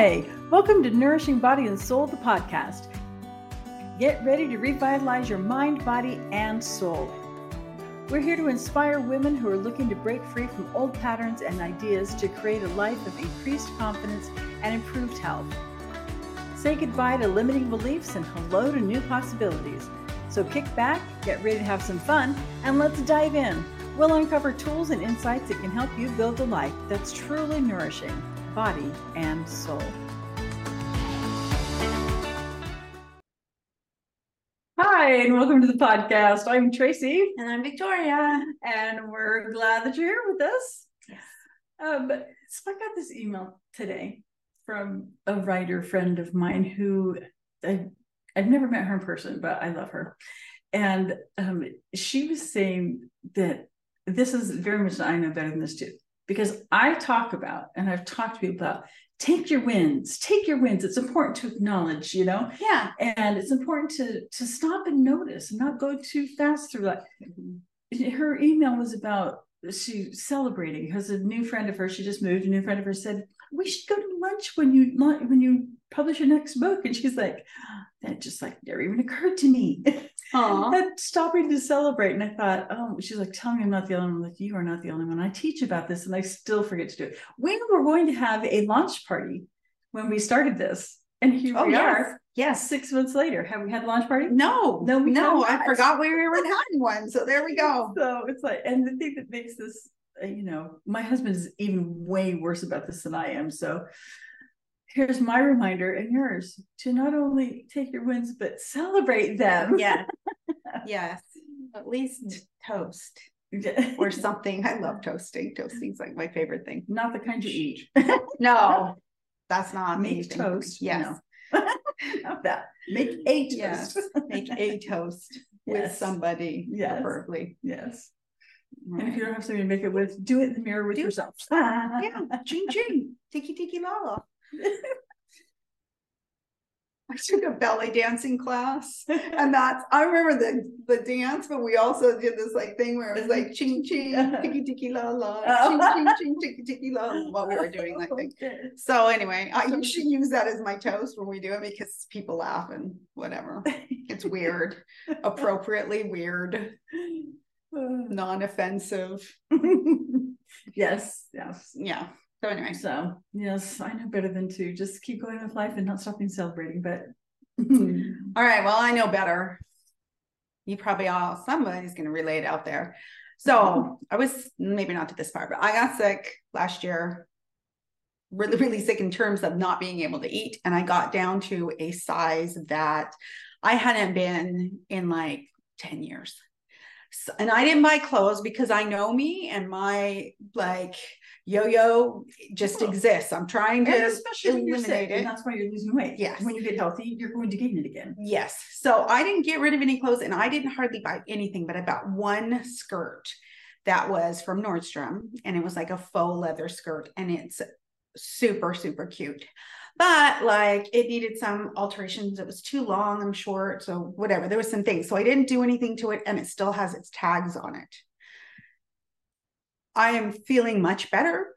Hi, welcome to Nourishing Body and Soul, the podcast. Get ready to revitalize your mind, body, and soul. We're here to inspire women who are looking to break free from old patterns and ideas to create a life of increased confidence and improved health. Say goodbye to limiting beliefs and hello to new possibilities. So kick back, get ready to have some fun, and let's dive in. We'll uncover tools and insights that can help you build a life that's truly nourishing body, and soul. Hi, and welcome to the podcast. I'm Tracy. And I'm Victoria. And we're glad that you're here with us. Yes. Um, so I got this email today from a writer friend of mine who I, I've never met her in person, but I love her. And um, she was saying that this is very much I know better than this too because I talk about and I've talked to people about take your wins, take your wins. It's important to acknowledge, you know? Yeah. And it's important to to stop and notice and not go too fast through that. Mm-hmm. Her email was about she celebrating because a new friend of hers, she just moved, a new friend of hers said, We should go to lunch when you when you publish your next book. And she's like, that just like never even occurred to me. and stopping to celebrate. And I thought, oh, she's like, tell me I'm not the only one. like, you are not the only one. I teach about this and I still forget to do it. We were going to have a launch party when we started this. And here oh, we yes. are. Yes. Six months later. Have we had a launch party? No. No, no. I forgot we were having one. So there we go. So it's like, and the thing that makes this, uh, you know, my husband is even way worse about this than I am. So here's my reminder and yours to not only take your wins but celebrate them. Yeah. yes. At least toast or something. I love toasting. Toasting's like my favorite thing. Not the kind you eat. no, that's not make toast. Yes. No. not that. Make a toast. Yes. Make a toast yes. with somebody, yes. preferably. Yes. Right. And if you don't have somebody to make it with, do it in the mirror with do yourself. yeah. Ching ching. Tiki tiki la I took a belly dancing class, and that's I remember the the dance, but we also did this like thing where it was like ching ching tiki tiki la la oh. ching ching ching tiki tiki la while we were doing that thing. So anyway, I usually use that as my toast when we do it because people laugh and whatever. It's weird, appropriately weird, non-offensive. yes, yes, yeah. So anyway, so yes, I know better than to just keep going with life and not stopping celebrating. But mm-hmm. all right, well, I know better. You probably all somebody's going to relate out there. So mm-hmm. I was maybe not to this part, but I got sick last year, really, really sick in terms of not being able to eat, and I got down to a size that I hadn't been in like ten years. So, and I didn't buy clothes because I know me and my like yo-yo just oh. exists. I'm trying to especially eliminate it. And that's why you're losing weight. Yes. When you get healthy, you're going to gain it again. Yes. So I didn't get rid of any clothes and I didn't hardly buy anything, but I bought one skirt that was from Nordstrom and it was like a faux leather skirt and it's super, super cute. But like it needed some alterations. It was too long, I'm short. So whatever. There was some things. So I didn't do anything to it and it still has its tags on it. I am feeling much better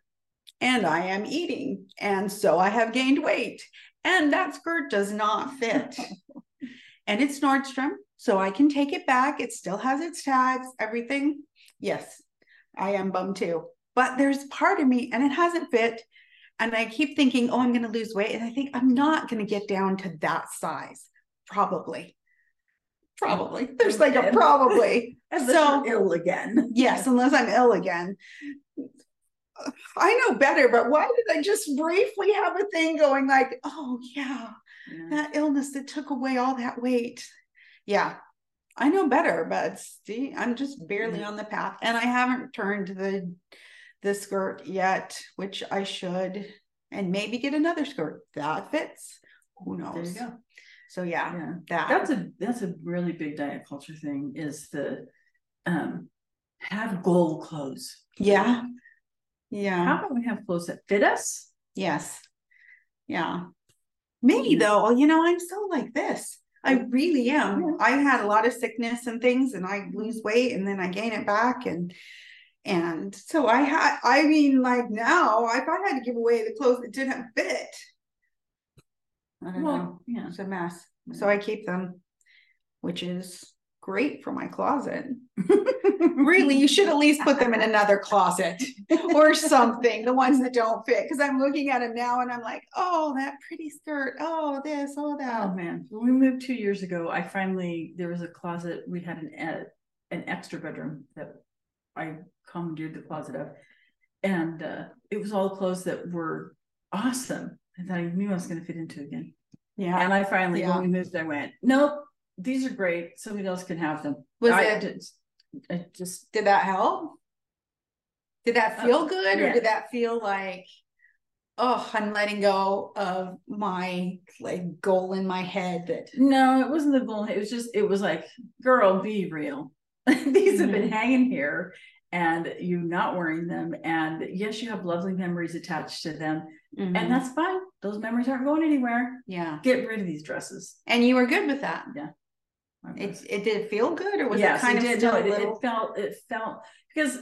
and I am eating. And so I have gained weight. And that skirt does not fit. and it's Nordstrom. So I can take it back. It still has its tags, everything. Yes, I am bummed too. But there's part of me and it hasn't fit. And I keep thinking, oh, I'm going to lose weight. And I think I'm not going to get down to that size, probably. Probably. There's like a probably. So ill again. Yes, unless I'm ill again. I know better, but why did I just briefly have a thing going like, oh yeah, yeah. that illness that took away all that weight? Yeah, I know better, but see, I'm just barely mm-hmm. on the path, and I haven't turned the the skirt yet, which I should, and maybe get another skirt that fits. Who knows? There you go. So yeah, yeah, that that's a that's a really big diet culture thing is the um have goal clothes. Yeah. Yeah. How about we have clothes that fit us? Yes. Yeah. Me hmm. though, you know, I'm so like this. I really am. Yeah. I had a lot of sickness and things and I lose hmm. weight and then I gain it back and and so I had I mean like now if I had to give away the clothes that didn't fit, I don't know. Well, yeah. It's a mess. So hmm. I keep them, which is great for my closet. really, you should at least put them in another closet or something, the ones that don't fit. Because I'm looking at them now and I'm like, oh, that pretty skirt. Oh, this, oh, that. Oh man, when we moved two years ago, I finally there was a closet. We had an an extra bedroom that I commandeered the closet of, and uh, it was all clothes that were awesome and that I knew I was going to fit into again. Yeah. And I finally, Yeah. when we moved, I went, nope, these are great. Somebody else can have them. Was I, it, did- I just did that help? Did that Uh, feel good or did that feel like, oh, I'm letting go of my like goal in my head that no, it wasn't the goal. It was just it was like, girl, be real. these have been Mhm. hanging here and you not wearing them and yes you have lovely memories attached to them Mhm. and that's fine those memories aren't going anywhere yeah. get rid of these dresses And you were good with that. I It it did feel good or was Yes, it kind of did. still No, it, it little felt it felt because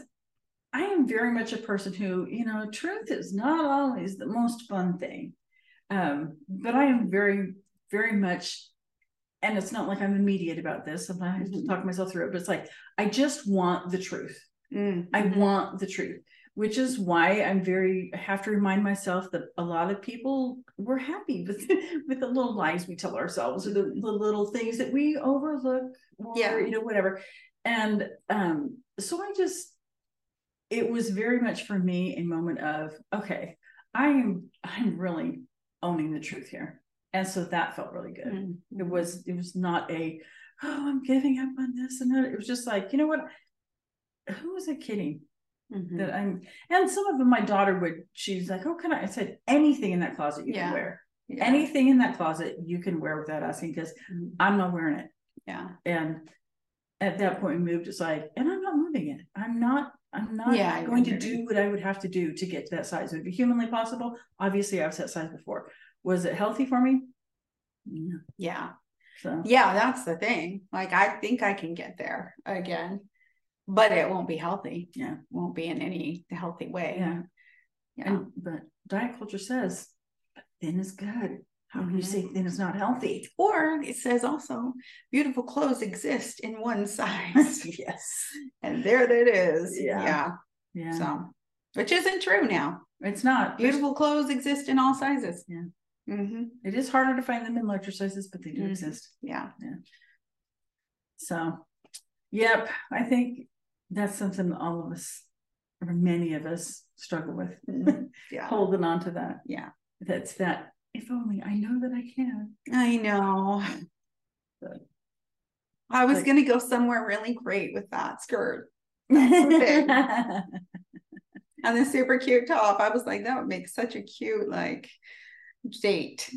i am very much a person who you know truth is not always the most fun thing um but i am very very much and it's not like i'm immediate about this and i have to Mhm. talk myself through it but it's like i just want the truth Mm, I mhm. want the truth, which is why I'm very I have to remind myself that a lot of people were happy with with the little lies we tell ourselves or the, the little things that we overlook or Yeah. you know whatever. And um so I just it was very much for me a moment of okay, I am I'm really owning the truth here. And so that felt really good Mm, it was it was not a oh i'm giving up on this and that it was just like you know what who was i kidding mhm. that i'm and some of them my daughter would she's like oh can i i said anything in that closet you Yeah. can wear Yeah. anything in that closet you can wear without asking because Mhm. i'm not wearing it Yeah. and at that point we moved it's like and i'm not moving it i'm not i'm not Yeah, going to do what i would have to do to get to that size would it be humanly possible obviously i've set size before was it healthy for me yeah Yeah. so Yeah, that's the thing. Like I think I can get there again, but it won't be healthy. Yeah. Won't be in any healthy way. yeah Yeah. And but diet culture says thin is good. How can you Mhm. say thin is not healthy? Or it says also beautiful clothes exist in one size. yes. and there that is. Yeah. Yeah. Yeah. So which isn't true now. it's not Beautiful clothes exist in all sizes. Yeah. Mm-hmm. It is harder to find them in larger sizes, but they do Mhm. exist. Yeah. Yeah. So, yep, I think that's something all of us, or many of us, struggle with. Mhm. Yeah. Holding on to that. Yeah. That's that. If only I know that I can. I know. I was Like- gonna go somewhere really great with that skirt and the super cute top. I was like, that would make such a cute like date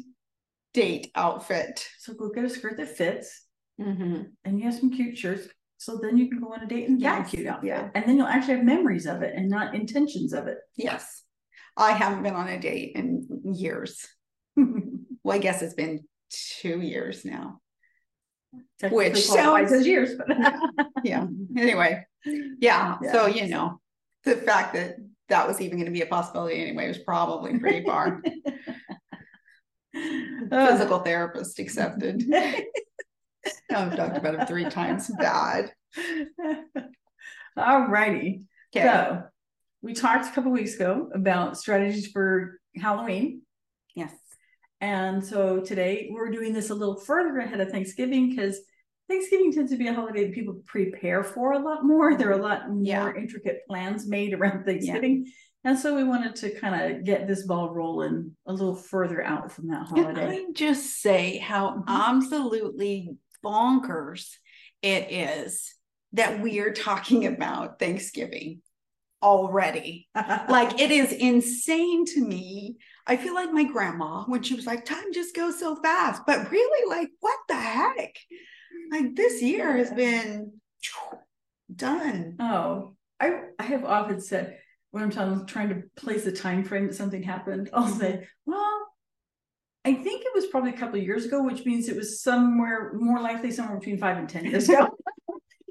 date outfit. so go get a skirt that fits, Mm-hmm. and you have some cute shirts. So then you can go on a date and get a Yes, cute outfit. yeah. And then you'll actually have memories of it and not intentions of it. Yes. I haven't been on a date in years. Well, I guess it's been two years now. Which sounds- as years, but Yeah. Anyway, yeah. So, you know, the fact that that was even going to be a possibility anyway was probably pretty far. Physical therapist accepted. I've talked about it three times. Bad. All righty. Okay. So we talked a couple weeks ago about strategies for Halloween. Yes. And so today we're doing this a little further ahead of Thanksgiving because Thanksgiving tends to be a holiday that people prepare for a lot more. There are a lot more Yeah. intricate plans made around Thanksgiving. And so we wanted to kind of get this ball rolling a little further out from that holiday. Can. I just say how Mhm. absolutely bonkers it is that we are talking about Thanksgiving already? Like it is insane to me. I feel like my grandma when she was like, time just goes so fast, but really, like, what the heck? Like this year has been done. Oh, I I have often said when I'm telling, trying to place a time frame that something happened, I'll say, well, I think it was probably a couple of years ago, which means it was somewhere more likely somewhere between five and ten years ago.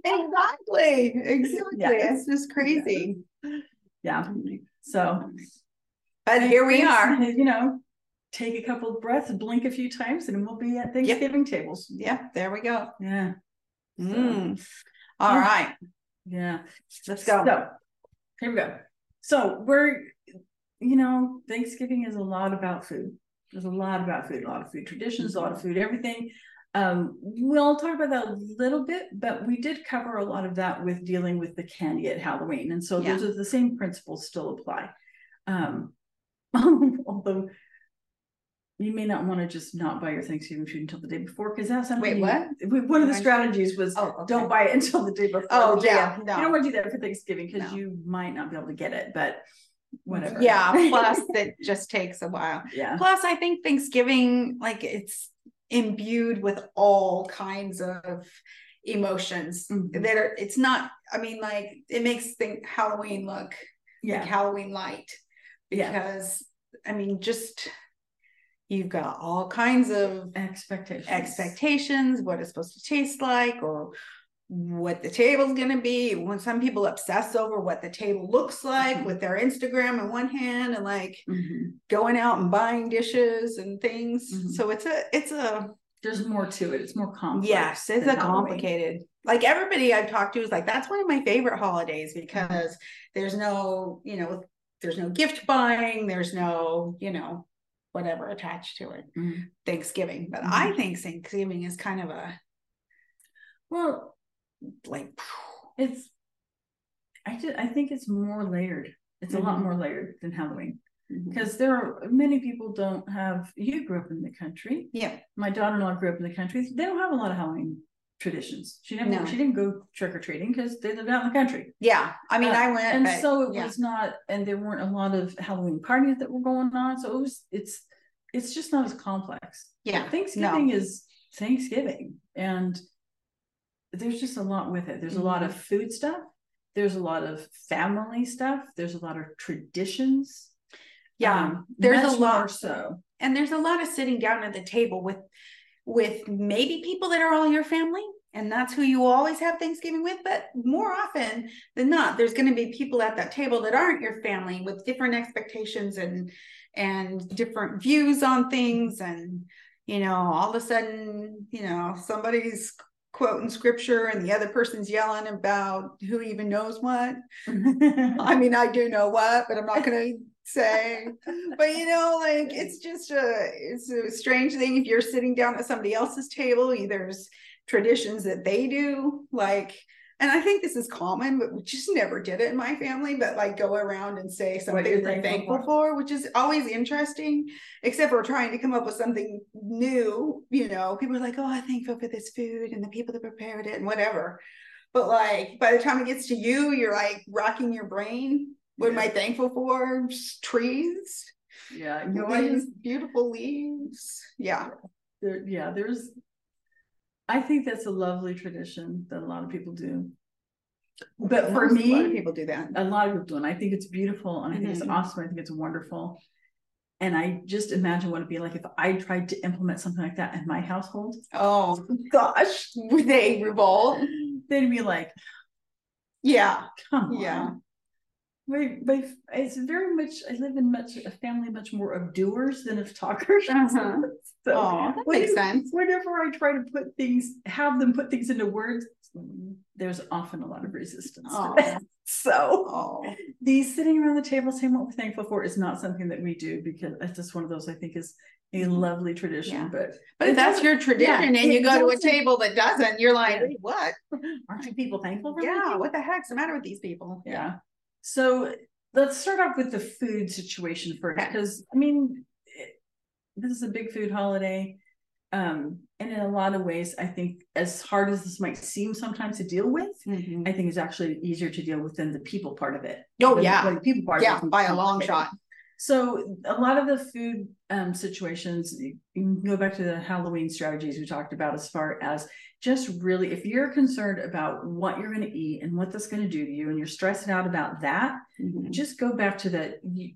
Exactly. Exactly. Yeah. It's just crazy. yeah. So But here we are. You know, take a couple of breaths, blink a few times, and we'll be at Thanksgiving tables. Yeah, there we go. Yeah. Mm. All right, Yeah. let's go. So here we go. So we're, you know, Thanksgiving is a lot about food. There's a lot about food, a lot of food traditions, a lot of food, everything. Um, we'll talk about that a little bit, but we did cover a lot of that with dealing with the candy at Halloween. And so Yeah. those are the same principles still apply. Um, although you may not want to just not buy your Thanksgiving food until the day before, because that's something. Wait, you- what? One of the strategies was Oh, okay. don't buy it until the day before. Oh, yeah, no. You don't want to do that for Thanksgiving because No. you might not be able to get it, but whatever. Yeah, plus that just takes a while. Yeah. Plus, I think Thanksgiving, like it's imbued with all kinds of emotions Mhm. that are, it's not, I mean, like, it makes think Halloween look like Yeah. Halloween light. Yeah. Because, I mean, just you've got all kinds of Expectations. expectations, what it's supposed to taste like, or what the table's gonna be. When some people obsess over what the table looks like Mhm. with their Instagram in one hand and like Mhm. going out and buying dishes and things. Mhm. So it's a it's a There's more to it. It's more complex. yes, it's a complicated. Like everybody I've talked to is like that's one of my favorite holidays because there's no, you know, there's no gift buying, there's no, you know, whatever attached to it. Mhm. Thanksgiving. But. I think Thanksgiving is kind of a Well, like it's, I did, I think it's more layered. It's a lot Mhm. more layered than Halloween. Because there are, many people don't have, you grew up in the country. yeah, My daughter-in-law grew up in the country. They don't have a lot of Halloween traditions. She never, No. she didn't go trick or treating because they lived out in the country. yeah. I mean, Uh, I went, and but, so it yeah. was not and there weren't a lot of halloween parties that were going on so it was it's it's just not as complex yeah, thanksgiving is thanksgiving and there's just a lot with it there's a lot of food stuff there's a lot of family stuff there's a lot of traditions yeah. um, there's a lot. more so and there's a lot of sitting down at the table with with maybe people that are all your family and that's who you always have thanksgiving with but more often than not there's going to be people at that table that aren't your family with different expectations and and different views on things and you know all of a sudden you know somebody's quoting scripture and the other person's yelling about who even knows what I mean, I do know what, but I'm not gonna say. But you know, like it's just a it's a strange thing if you're sitting down at somebody else's table. There's traditions that they do, like, and I think this is common, but we just never did it in my family. But like, go around and say something you're thankful thankful for, which is always interesting. Except we're trying to come up with something new. You know, people are like, "Oh, I'm thankful for this food and the people that prepared it and whatever." But like by the time it gets to you, you're like rocking your brain. What am I thankful for? Just trees, yeah you know I leaves, just beautiful leaves. Yeah. there, yeah there's i think that's a lovely tradition that a lot of people do but for Most- a lot of people do that. a lot of people do, and I think it's beautiful, and I think it's Mhm. awesome. I think it's wonderful. And I just imagine what it'd be like if I tried to implement something like that in my household. Oh, Gosh, would they revolt? they'd be like, Yeah. "Come Yeah. on." My, my, it's very much. I live in much a family much more of doers than of talkers. Uh-huh. So Oh, that makes you- sense. Whenever I try to put things, have them put things into words, there's often a lot of resistance. to that. So Oh, the sitting around the table saying what we're thankful for is not something that we do because it's just one of those I think is a lovely tradition. Yeah. But but if that's your tradition and you go to a table that doesn't, you're like, Yeah. What? aren't you people thankful for Yeah, what the heck's the matter with these people? Yeah. So let's start off with the food situation first, because I mean, it- this is a big food holiday. Um, and in a lot of ways, I think as hard as this might seem sometimes to deal with, Mhm. I think it's actually easier to deal with than the people part of it. Oh, yeah. the people part. of Yeah, by a long shot. So a lot of the food um situations, you can go back to the Halloween strategies we talked about as far as just really, if you're concerned about what you're gonna eat and what that's gonna do to you, and you're stressing out about that, Mhm. just go back to that. You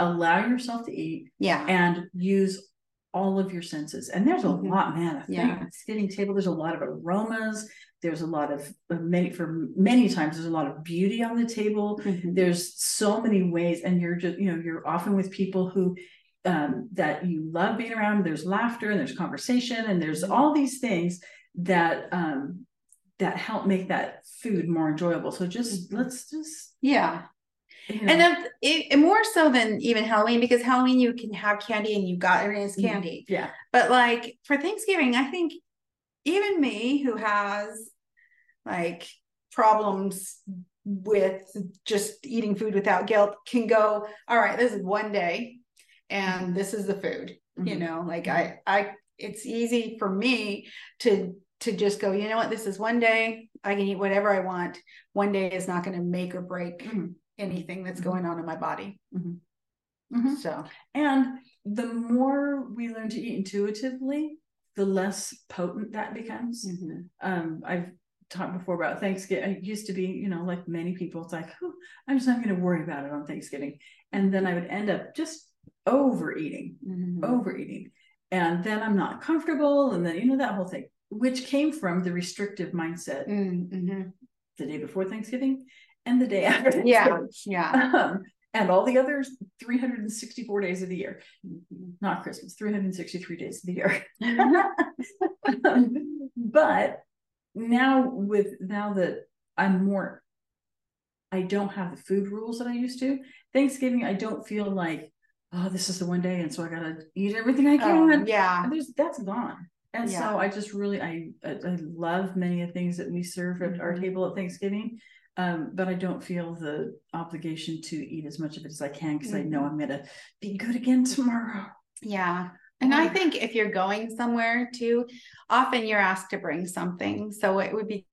allow yourself to eat Yeah. and use all of your senses. And there's a Mhm. lot, man. I think Yeah. sitting table, there's a lot of aromas. There's a lot of uh, many for many times. There's a lot of beauty on the table Mhm. there's so many ways and you're just you know you're often with people who um, that you love being around. There's laughter and there's conversation and there's all these things that um, that help make that food more enjoyable. So just let's just Yeah. you know, And if, it, more so than even Halloween, because Halloween you can have candy and you got everything's Mhm. candy. yeah, But like for Thanksgiving, I think even me who has like problems with just eating food without guilt can go, all right, this is one day and this is the food. You Mhm. know, like I I it's easy for me to to just go, you know what, this is one day. I can eat whatever I want. One day is not going to make or break Mhm. anything that's Mhm. going on in my body. Mhm. Mhm. So And the more we learn to eat intuitively, the less potent that becomes. Um, I've talked before about Thanksgiving. It used to be, you know, like many people, it's like, oh, I'm just not going to worry about it on Thanksgiving. And then I would end up just overeating, Mhm. overeating. And then I'm not comfortable. And then, you know, that whole thing, which came from the restrictive mindset Mm, mhm. the day before Thanksgiving and the day after. Yeah, yeah. Um, and all the other 364 days of the year, not Christmas, 363 days of the year. but now with now that I'm more I don't have the food rules that I used to. Thanksgiving, I don't feel like, oh, this is the one day, and so I gotta eat everything I Oh, can. yeah. There's that's gone. And Yeah. so I just really I, I I love many of the things that we serve at our Mhm. table at Thanksgiving. Um, but I don't feel the obligation to eat as much of it as I can because I know Mhm. I'm gonna be good again tomorrow. Yeah. And I think if you're going somewhere too, often you're asked to bring something. So it would be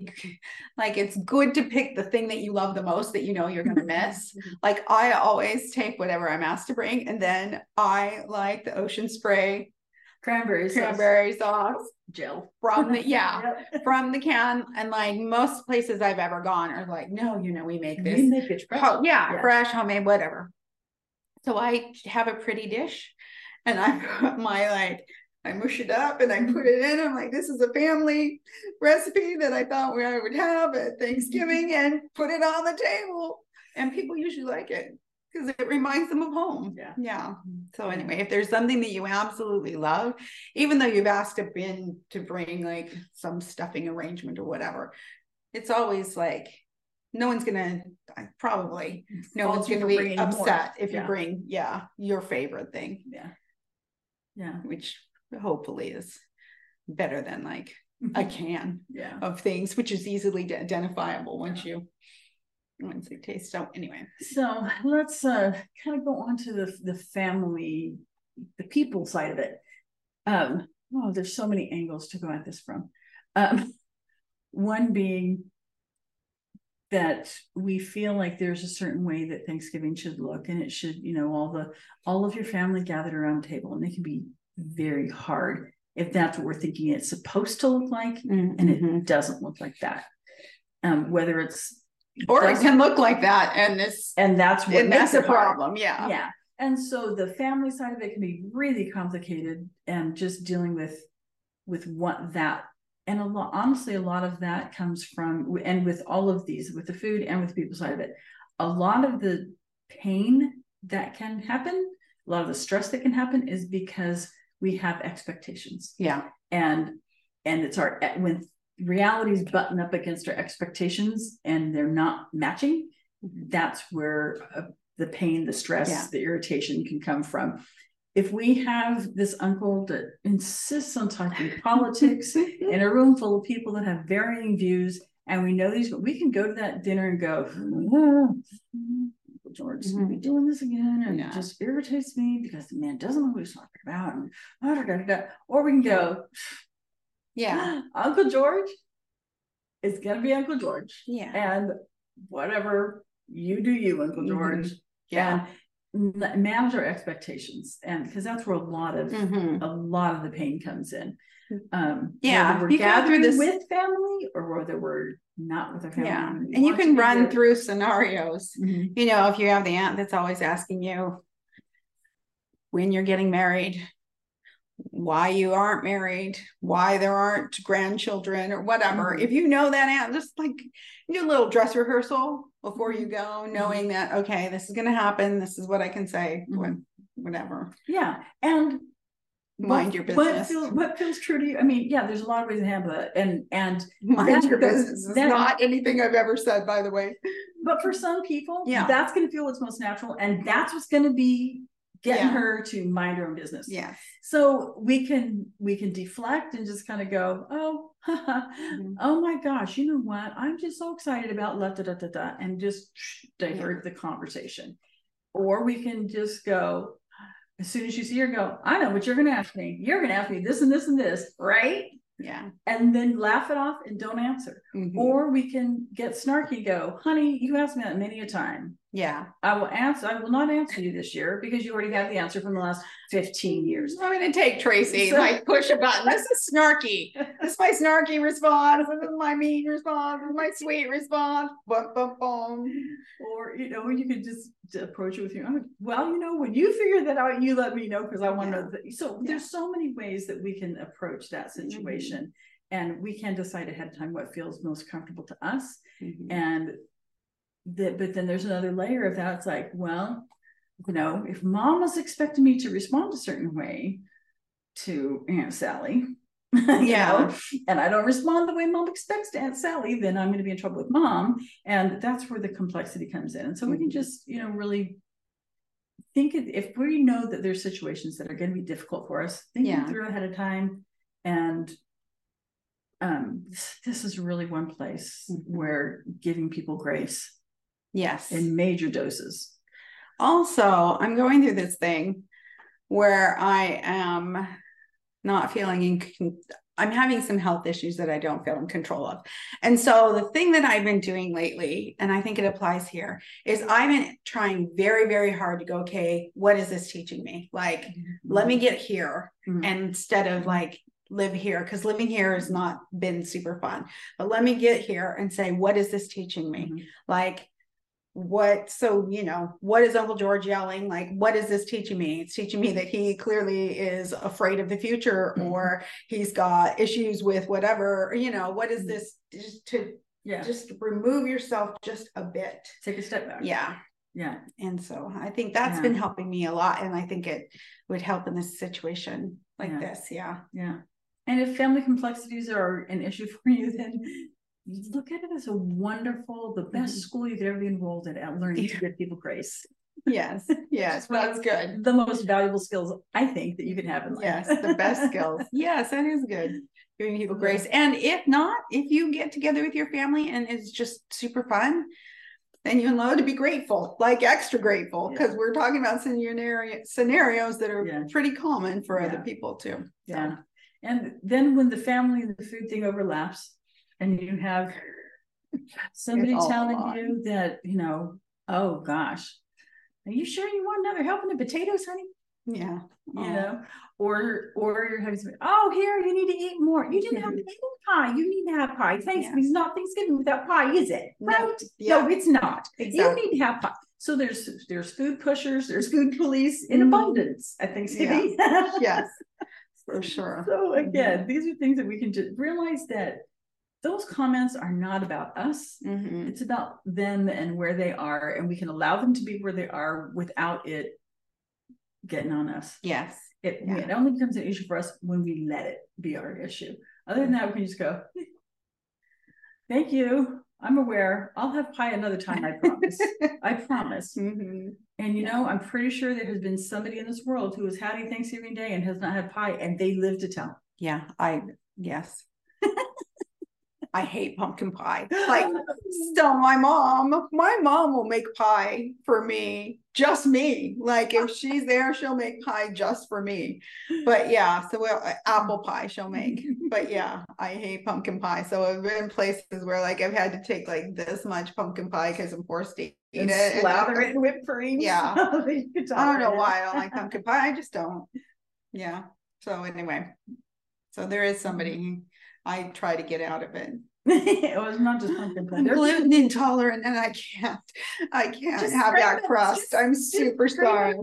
like it's good to pick the thing that you love the most that you know you're going to miss. Like I always take whatever I'm asked to bring and then I like the ocean spray Cranberry sauce, cranberry sauce gel. from the yeah, Yep. from the can and like most places I've ever gone are like no, you know we make We this make it fresh. Ho- yeah, Yeah. fresh, homemade, whatever. So I have a pretty dish and I put my like, I mush it up and I put it in. I'm like, this is a family recipe that I thought we I would have at Thanksgiving and put it on the table. And people usually like it because it reminds them of home. Yeah. Yeah. Mm-hmm. So anyway, if there's something that you absolutely love, even though you've asked a bin to bring like some stuffing arrangement or whatever, it's always like no one's gonna probably no Fault one's gonna be more. upset if you Yeah. bring yeah your favorite thing, Yeah. Yeah. which hopefully is better than like a can Yeah. of things, which is easily de- identifiable once you once you taste. So anyway, So let's uh kind of go on to the the family, the people side of it. Um, oh, there's so many angles to go at this from. Um, one being that we feel like there's a certain way that Thanksgiving should look, and it should, you know, all the all of your family gathered around a table, and it can be very hard if that's what we're thinking it's supposed to look like, and Mm-hmm. it doesn't look like that. Um, whether it's or it can look like that, and it's and that's what and makes that's a it hard. problem. Yeah. Yeah. And so the family side of it can be really complicated and just dealing with with what that and a lot honestly a lot of that comes from and with all of these with the food and with the people side of it a lot of the pain that can happen a lot of the stress that can happen is because we have expectations Yeah. and and it's our when realities button up against our expectations and they're not matching that's where uh, the pain the stress Yeah. the irritation can come from if we have this uncle that insists on talking politics in a room full of people that have varying views and we know these we can go to that dinner and go "Ah, Uncle George is gonna be doing this again and Yeah. it just irritates me because the man doesn't know what he's talking about and da, da, da, da. or we can go Yeah. Uncle George is gonna be Uncle George. Yeah. And whatever you do, you Uncle Mhm. George. Yeah. And manage our expectations, and because that's where a lot of Mhm. a lot of the pain comes in. Um, Yeah, we're you go through gathering this- with family or whether we're not with our family. Yeah. And you can run there. through scenarios. Mhm. You know, if you have the aunt that's always asking you when you're getting married, why you aren't married, why there aren't grandchildren or whatever. Mhm. If you know that aunt, just like do a little dress rehearsal before you go, knowing that, okay, this is going to happen. This is what I can say. Mhm. whatever. Yeah, and Mind what- your What business. feels, what feels true to you? I mean, yeah, there's a lot of ways to handle it, and and Mind That- your business is that- not anything I've ever said, by the way. but for some people, Yeah. that's going to feel what's most natural, and that's what's going to be getting Yeah. her to mind her own business. Yeah. So we can we can deflect and just kind of go, oh, Mm-hmm. oh my gosh, you know what? I'm just so excited about da da da da da, and just divert the conversation. Or we can just go, as soon as you see her, go, I know what you're gonna ask me. You're gonna ask me this and this and this, right? Yeah. And then laugh it off and don't answer. Mhm. Or we can get snarky, go, honey, you asked me that many a time. Yeah. I will answer, I will not answer you this year because you already have the answer from the last 15 years. I'm gonna take Tracy, So- like push a button. This is snarky. This is my snarky response. This is my mean response. This is my sweet response. Bum, bum, bum. Or, you know, you could just approach it with your, own, well, you know, when you figure that out, you let me know, because I want to know. that- So there's so many ways that we can approach that situation. And we can decide ahead of time what feels most comfortable to us. Mhm. And that, but then there's another layer of that. It's like, well, you know, if mom was expecting me to respond a certain way to Aunt Sally, you Yeah. know, and I don't respond the way mom expects to Aunt Sally, then I'm going to be in trouble with mom. And that's where the complexity comes in. And so we can Mhm. just, you know, really think if we know that there's situations that are going to be difficult for us, thinking Yeah. through ahead of time. And um, this, is really one place Mhm. where giving people grace Yes. in major doses. Also, I'm going through this thing where I am not feeling in I'm having some health issues that I don't feel in control of. And so the thing that I've been doing lately, and I think it applies here, is I've been trying very, very hard to go, okay, what is this teaching me? Like, let me get here Mhm. instead of like live here because living here has not been super fun but let me get here and say what is this teaching me Mhm. like what so you know what is uncle george yelling like what is this teaching me it's teaching me that he clearly is afraid of the future Mhm. or he's got issues with whatever you know what is Mhm. this just to Yeah, just remove yourself just a bit take a step back. yeah Yeah. and so i think that's Yeah. been helping me a lot and i think it would help in this situation like Yeah. this yeah Yeah. And if family complexities are an issue for you, then look at it as a wonderful, the best Mhm. school you could ever be enrolled in at learning to Yeah. give people grace. yes yes that's good The most valuable skills I think that you can have in life. Yes, the best skills. Yes, that is good. Giving people grace. And if not, if you get together with your family and it's just super fun, then you know to be grateful, like extra grateful, because we're talking about scenario scenarios that are Yeah. pretty common for other people too. So, Yeah. And then when the family and the food thing overlaps and you have somebody telling you that, you know, oh gosh, are you sure you want another helping of potatoes, honey? yeah. you Aw. know, or or you're having some, oh here, you need to eat more. You didn't have any pie. You need to have pie. Thanks. Yeah. Not Thanksgiving without pie, is it? No. Right? Yeah. No, it's not. You need to have pie. So there's there's food pushers, there's food police in Mhm. abundance at Thanksgiving. Yes, for sure. So again, these are things that we can just realize that those comments are not about us. Mhm. It's about them and where they are, and we can allow them to be where they are without it getting on us. Yes. It, Yeah. it only becomes an issue for us when we let it be our issue. Other than that, we can just go, thank you. I'm aware. I'll have pie another time. I promise. I promise. Mhm. And you know, I'm pretty sure there has been somebody in this world who has had a Thanksgiving day and has not had pie and they live to tell. Yeah, I, yes. I hate pumpkin pie. Like, so my mom, my mom will make pie for me, just me. Like, if she's there, she'll make pie just for me. But yeah, so well, uh, apple pie she'll make. But yeah, I hate pumpkin pie. So I've been in places where like I've had to take like this much pumpkin pie because I'm forced to eat and it. slather it in whipped cream. Yeah. so that you can I don't know why I don't like pumpkin pie. I just don't. Yeah. So anyway, so there is somebody I try to get out of it. it was not just pumpkin pie. I'm There's- gluten intolerant and I can't, I can't Just have that crust. I'm super sorry.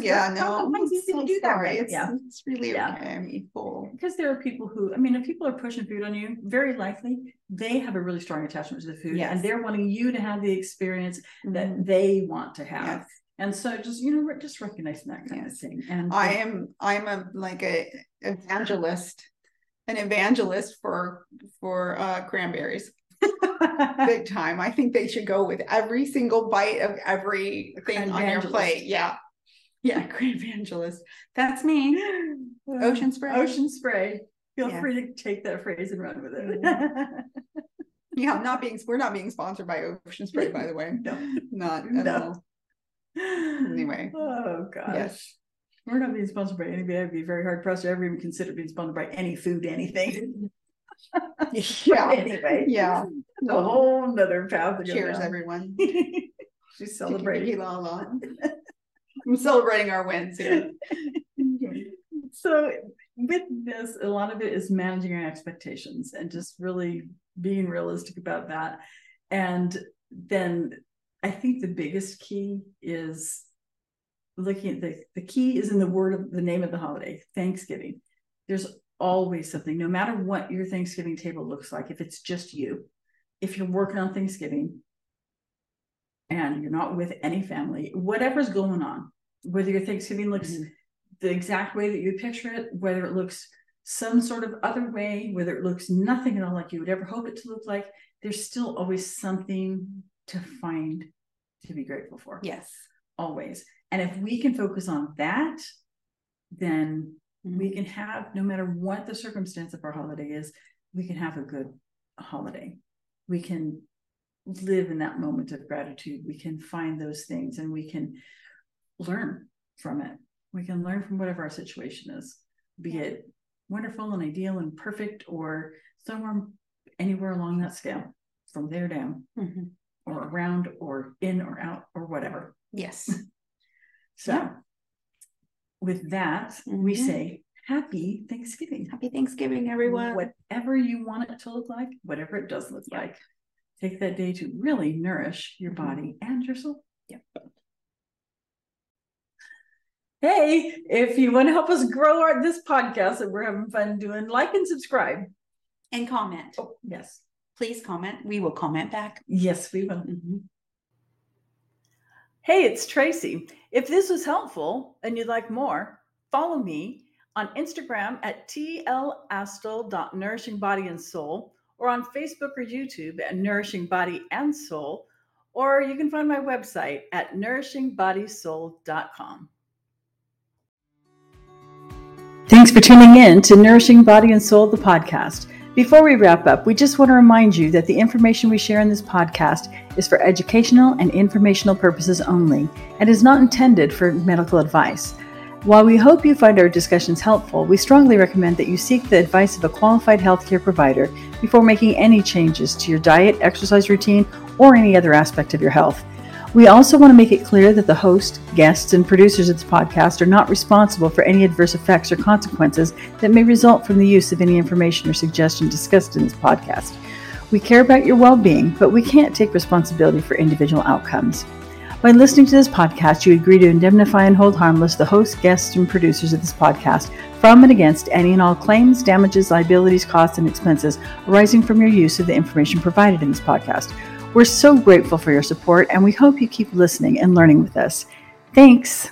Yeah, no, I'm so do that sorry. way. It's, Yeah. it's really Yeah. okay. I'm full. because there are people who, I mean, if people are pushing food on you, very likely they have a really strong attachment to the food Yes. and they're wanting you to have the experience Mhm. that they want to have. Yes. And so just, you know, just recognizing that kind of thing. And I am I'm a like a evangelist, an evangelist for for uh cranberries. Big time. I think they should go with every single bite of everything on your plate. Yeah. Yeah, cran evangelist. That's me. Ocean spray. Ocean spray. Feel Yeah. free to take that phrase and run with it. Yeah, I'm not being we're not being sponsored by Ocean Spray, by the way. no. Not at No. all. Anyway. Oh gosh. Yes. We're not being sponsored by anybody. I'd be very hard pressed to ever even consider being sponsored by any food, anything. Yeah. Anyway. Yeah. A whole nother path. Cheers, everyone. She's celebrating. La la. I'm celebrating our wins here. so with this, a lot of it is managing our expectations and just really being realistic about that. And then I think the biggest key is looking at the the key is in the word of the name of the holiday, Thanksgiving. There's always something, no matter what your Thanksgiving table looks like, if it's just you, if you're working on Thanksgiving and you're not with any family, whatever's going on, whether your Thanksgiving looks Mhm. the exact way that you picture it, whether it looks some sort of other way, whether it looks nothing at all like you would ever hope it to look like, there's still always something to find to be grateful for. Yes. Always. And if we can focus on that, then we can have, no matter what the circumstance of our holiday is, we can have a good holiday. We can live in that moment of gratitude. We can find those things and we can learn from it. We can learn from whatever our situation is, be it wonderful and ideal and perfect or somewhere anywhere along that scale, from there down Mhm. or around or in or out or whatever. Yes. So, Yeah. with that, we Mhm. say happy Thanksgiving. Happy Thanksgiving, everyone. Whatever you want it to look like, whatever it does look Yeah. like, take that day to really nourish your Mhm. body and your soul. Yep. Hey, if you want to help us grow our this podcast that we're having fun doing, like and subscribe. And comment. Oh, yes. Please comment. We will comment back. Yes, we will. Mhm. Hey, it's Tracy. If this was helpful and you'd like more, follow me on Instagram at tlastel.nourishing body and soul, or on Facebook or YouTube at Nourishing Body and Soul, or you can find my website at nourishingbodysoul.com. Thanks for tuning in to Nourishing Body and Soul, the podcast. Before we wrap up, we just want to remind you that the information we share in this podcast is for educational and informational purposes only and is not intended for medical advice. While we hope you find our discussions helpful, we strongly recommend that you seek the advice of a qualified healthcare provider before making any changes to your diet, exercise routine, or any other aspect of your health. We also want to make it clear that the host, guests, and producers of this podcast are not responsible for any adverse effects or consequences that may result from the use of any information or suggestion discussed in this podcast. We care about your well being, but we can't take responsibility for individual outcomes. By listening to this podcast, you agree to indemnify and hold harmless the host, guests, and producers of this podcast from and against any and all claims, damages, liabilities, costs, and expenses arising from your use of the information provided in this podcast. We're so grateful for your support, and we hope you keep listening and learning with us. Thanks.